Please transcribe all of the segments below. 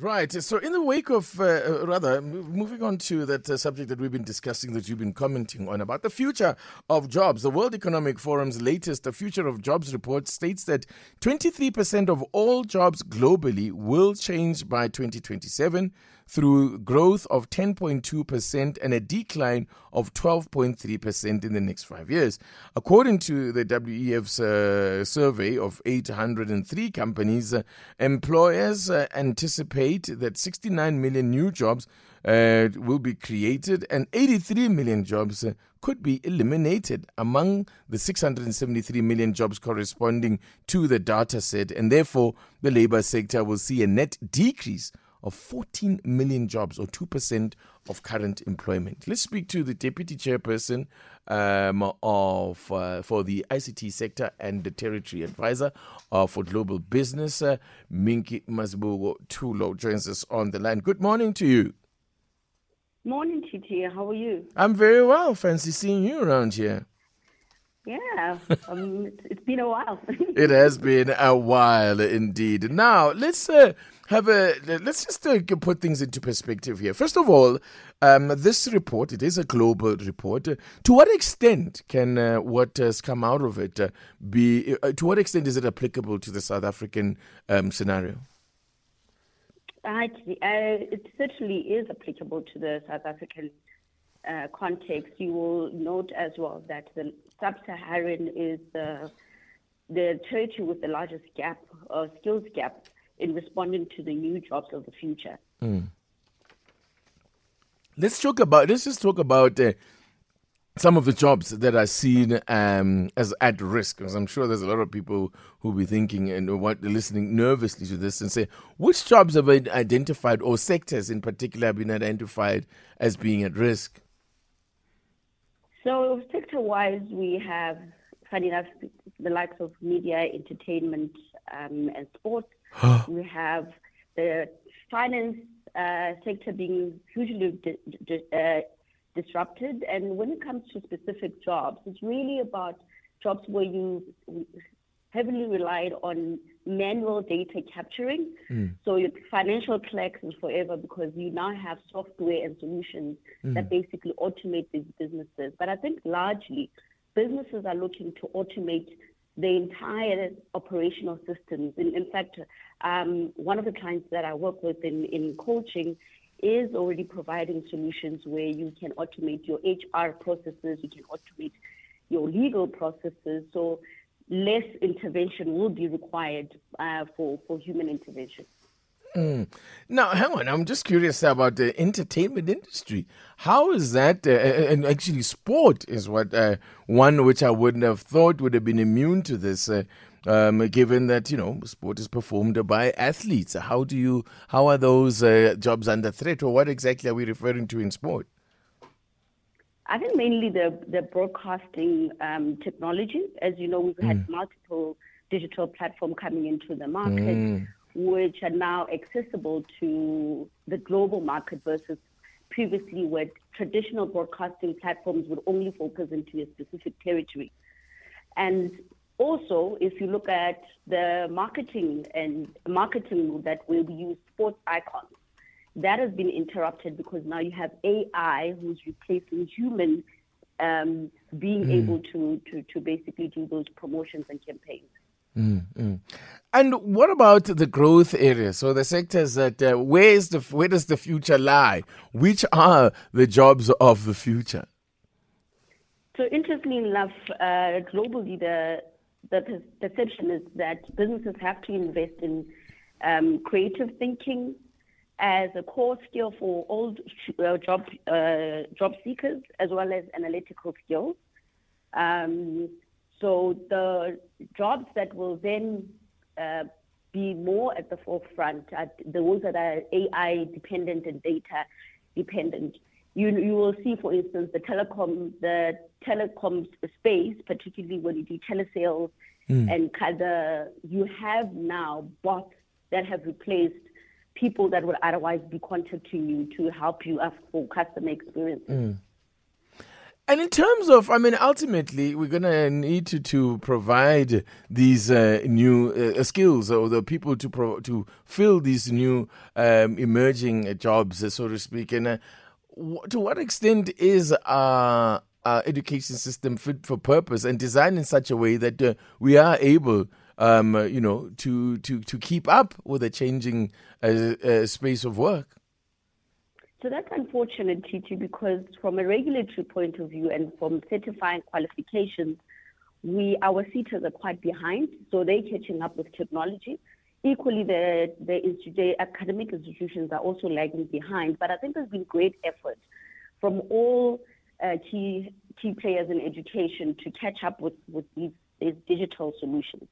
Right. So, in the wake of, uh, uh, rather, moving on to that uh, subject that we've been discussing, that you've been commenting on about the future of jobs, the World Economic Forum's latest The Future of Jobs report states that 23% of all jobs globally will change by 2027 through growth of 10.2% and a decline of 12.3% in the next five years. According to the WEF's uh, survey of 803 companies, uh, employers uh, anticipate that 69 million new jobs uh, will be created and 83 million jobs uh, could be eliminated among the 673 million jobs corresponding to the data set, and therefore the labor sector will see a net decrease of 14 million jobs or 2% of current employment. Let's speak to the deputy chairperson um, of uh, for the ICT sector and the territory advisor uh, for global business. Uh, Minki Mazibuko Thulo joins us on the line. Good morning to you. Morning, Titi. How are you? I'm very well. Fancy seeing you around here. Yeah, um, it's been a while. it has been a while indeed. Now let's uh, have a let's just uh, put things into perspective here. First of all, um, this report it is a global report. Uh, to what extent can uh, what has come out of it uh, be? Uh, to what extent is it applicable to the South African um, scenario? Actually, it certainly is applicable to the South African uh, context, you will note as well that the sub-Saharan is the, the territory with the largest gap, uh, skills gap, in responding to the new jobs of the future. Mm. Let's talk about. Let's just talk about. Uh, some of the jobs that are seen um, as at risk, because I'm sure there's a lot of people who will be thinking and what listening nervously to this and say, which jobs have been identified or sectors in particular have been identified as being at risk? So sector-wise, we have, funny enough, the likes of media, entertainment, um, and sports. we have the finance uh, sector being hugely di- di- uh, disrupted. And when it comes to specific jobs, it's really about jobs where you heavily relied on manual data capturing. Mm. So your financial clerks is forever because you now have software and solutions mm. that basically automate these businesses. But I think largely businesses are looking to automate the entire operational systems. In, in fact, um, one of the clients that I work with in, in coaching is already providing solutions where you can automate your HR processes, you can automate your legal processes. So less intervention will be required uh, for, for human intervention. Mm. Now, hang on. I'm just curious about the entertainment industry. How is that? Uh, and actually, sport is what uh, one which I wouldn't have thought would have been immune to this, uh, um, given that you know sport is performed by athletes. How do you? How are those uh, jobs under threat, or what exactly are we referring to in sport? I think mainly the, the broadcasting um, technology. As you know, we've mm. had multiple digital platforms coming into the market, mm. Which are now accessible to the global market versus previously where traditional broadcasting platforms would only focus into a specific territory. And also, if you look at the marketing and marketing that will use sports icons, that has been interrupted because now you have AI who's replacing human um, being mm. able to, to, to basically do those promotions and campaigns. Mm, And what about the growth areas? So the sectors that uh, where is the where does the future lie? Which are the jobs of the future? So interestingly enough, uh, globally the the perception is that businesses have to invest in um, creative thinking, as a core skill for all uh, job uh, job seekers as well as analytical skills. Um, so the jobs that will then uh, be more at the forefront are the ones that are AI dependent and data dependent. You, you will see, for instance, the telecom the telecom space, particularly when you do telesales mm. and kind you have now bots that have replaced people that would otherwise be contacting you to help you for customer experience. Mm. And in terms of, I mean, ultimately, we're going to need to, to provide these uh, new uh, skills or the people to pro- to fill these new um, emerging jobs, so to speak. And uh, w- to what extent is our, our, education system fit for purpose and designed in such a way that uh, we are able, um, you know, to, to, to keep up with the changing uh, uh, space of work? So that's unfortunate, Titi, because from a regulatory point of view and from certifying qualifications, we our SETAs are quite behind, so they're catching up with technology. Equally, the, the, the academic institutions are also lagging behind, but I think there's been great effort from all uh, key key players in education to catch up with, with these, these digital solutions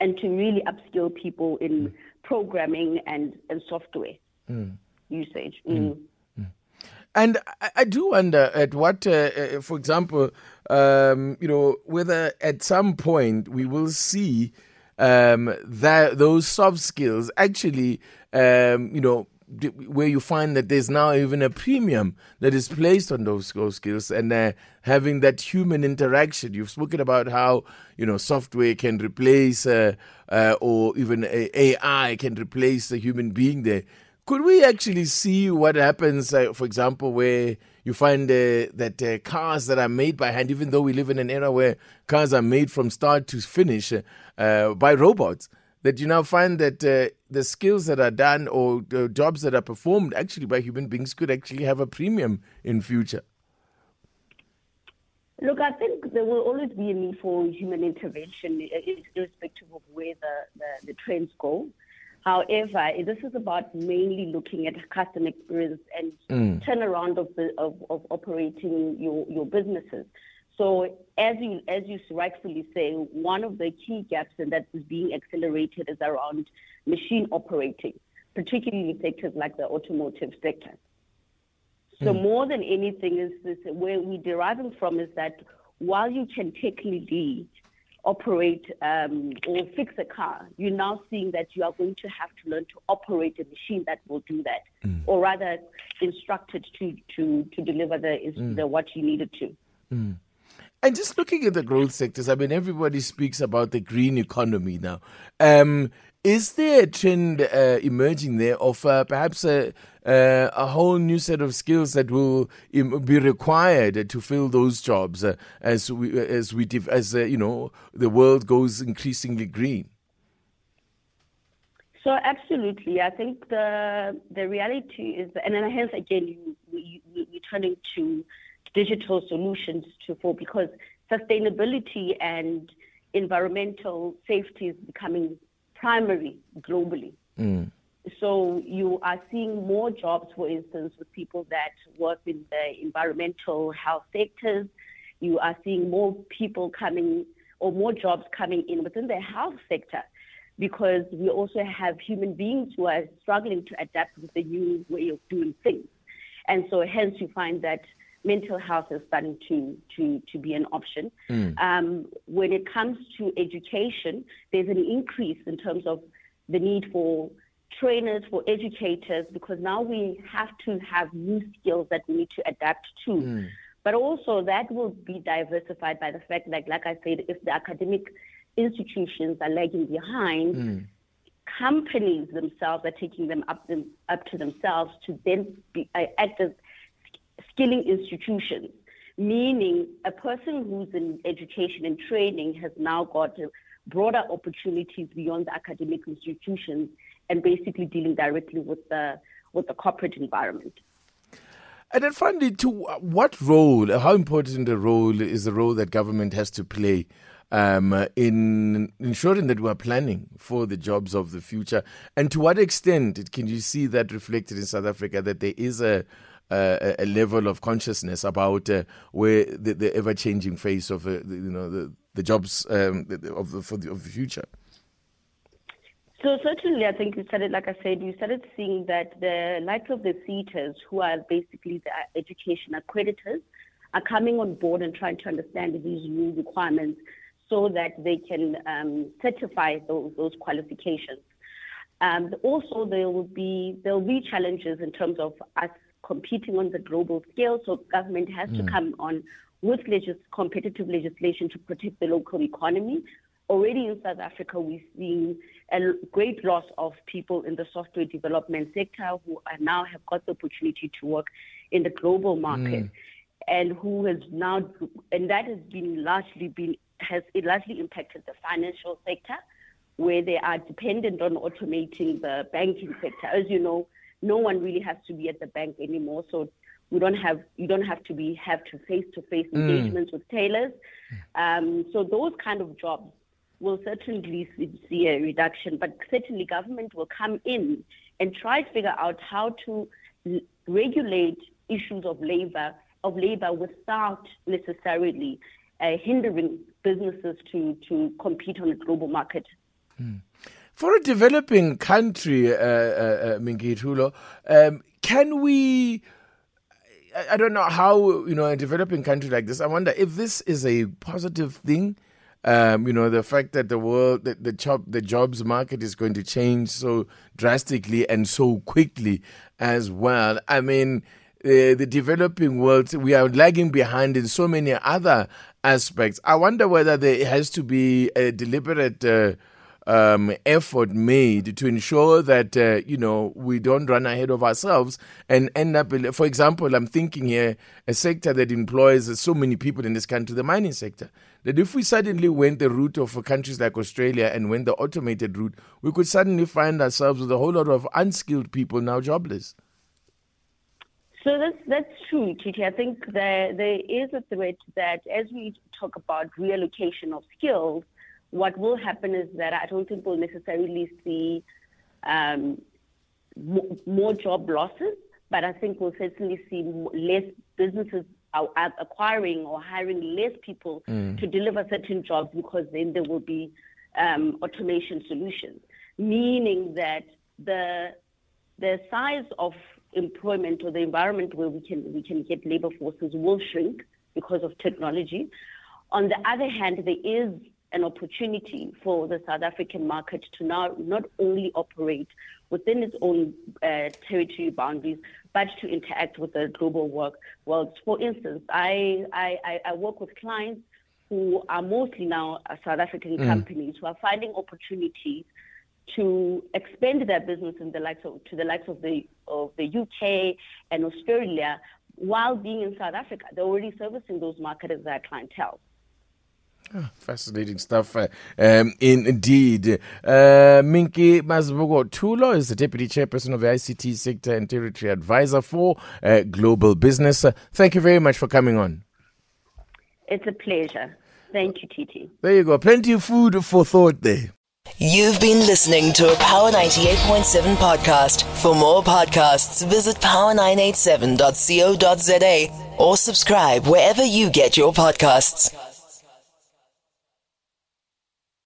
and to really upskill people in mm. programming and, and software. Mm usage. Mm. Mm. And I, do wonder at what, uh, uh, for example, um, you know, whether at some point we will see um, that those soft skills actually, um, you know, where you find that there's now even a premium that is placed on those, those skills and uh, having that human interaction. You've spoken about how you know software can replace uh, uh, or even AI can replace the human being there. Could we actually see what happens, uh, for example, where you find uh, that uh, cars that are made by hand, even though we live in an era where cars are made from start to finish uh, by robots, that you now find that uh, the skills that are done or the jobs that are performed actually by human beings could actually have a premium in future? Look, I think there will always be a need for human intervention, irrespective of where the, the, the trends go. However, this is about mainly looking at customer experience and mm. turnaround of, the, of, of operating your, your businesses. So as you as you rightfully say, one of the key gaps and that is being accelerated is around machine operating, particularly in sectors like the automotive sector. So mm. more than anything is this where we're deriving from is that while you can technically operate um, or fix a car, you're now seeing that you are going to have to learn to operate a machine that will do that, mm. or rather instructed to to to deliver the, mm. the what you needed to. Mm. And just looking at the growth sectors, I mean, everybody speaks about the green economy now. Um, is there a trend uh, emerging there of uh, perhaps a, uh, a whole new set of skills that will be required to fill those jobs uh, as we as we as uh, you know the world goes increasingly green? So absolutely, I think the the reality is, and then hence again, you, we, we, are turning to digital solutions to for because sustainability and environmental safety is becoming primary globally. Mm. So you are seeing more jobs, for instance, with people that work in the environmental health sectors. You are seeing more people coming or more jobs coming in within the health sector because we also have human beings who are struggling to adapt with the new way of doing things. And so hence you find that mental health is starting to, to, to be an option. Mm. Um, when it comes to education, there's an increase in terms of the need for trainers, for educators, because now we have to have new skills that we need to adapt to. Mm. But also that will be diversified by the fact that, like I said, if the academic institutions are lagging behind, mm. companies themselves are taking them up, them up to themselves to then be, uh, act as skilling institutions, meaning a person who's in education and training has now got broader opportunities beyond the academic institutions and basically dealing directly with the with the corporate environment. And then finally, to what role, how important a role is the role that government has to play um, in ensuring that we're planning for the jobs of the future? And to what extent can you see that reflected in South Africa that there is a a, a level of consciousness about uh, where the, the ever changing face of uh, the, you know the, the jobs um, of the, for the, of the future? So certainly, I think you started, like I said, you started seeing that the likes of the SETAs, who are basically the education accreditors, are coming on board and trying to understand these new requirements so that they can um, certify those, those qualifications. Um, also, there will be there will be challenges in terms of us competing on the global scale. So government has mm. to come on with legis- competitive legislation to protect the local economy. Already in South Africa, we're seeing a great loss of people in the software development sector who are now have got the opportunity to work in the global market, mm. and who has now and that has been largely been has it largely impacted the financial sector, where they are dependent on automating the banking sector. As you know, no one really has to be at the bank anymore, so we don't have you don't have to be have to face to face engagements with tailors. Um, so those kind of jobs will certainly see a reduction, but certainly government will come in and try to figure out how to regulate issues of labor of labor without necessarily uh, hindering businesses to, to compete on a global market. Hmm. For a developing country, uh, uh, uh um, can we? I don't know how you know a developing country like this. I wonder if this is a positive thing. Um, you know the fact that the world, the, the job, the jobs market is going to change so drastically and so quickly as well. I mean, uh, the developing world, we are lagging behind in so many other aspects. I wonder whether there has to be a deliberate uh, um, effort made to ensure that uh, you know we don't run ahead of ourselves and end up. For example, I'm thinking here a sector that employs so many people in this country, the mining sector. That if we suddenly went the route of countries like Australia and went the automated route, we could suddenly find ourselves with a whole lot of unskilled people now jobless. So that's that's true, Titi. I think there there is a threat that as we talk about reallocation of skills, what will happen is that I don't think we'll necessarily see um, more job losses, but I think we'll certainly see less businesses acquiring or hiring less people mm. to deliver certain jobs because then there will be um, automation solutions, meaning that the the size of employment or the environment where we can we can get labor forces will shrink because of technology. On the other hand, there is an opportunity for the South African market to now not only operate within its own uh, territory boundaries, but to interact with the global work world. For instance, I, I, I work with clients who are mostly now South African mm. companies who are finding opportunities to expand their business in the likes of, to the likes of the of the UK and Australia while being in South Africa. They're already servicing those markets as their clientele. Oh, fascinating stuff, uh, um, indeed. Uh, Minki Mazibuko Thulo is the Deputy Chairperson of the ICT Sector and Territory Advisor for uh, Global Business. Uh, thank you very much for coming on. It's a pleasure. Thank you, Titi. There you go. Plenty of food for thought there. You've been listening to a Power 98.7 podcast. For more podcasts, visit power987.co.za or subscribe wherever you get your podcasts.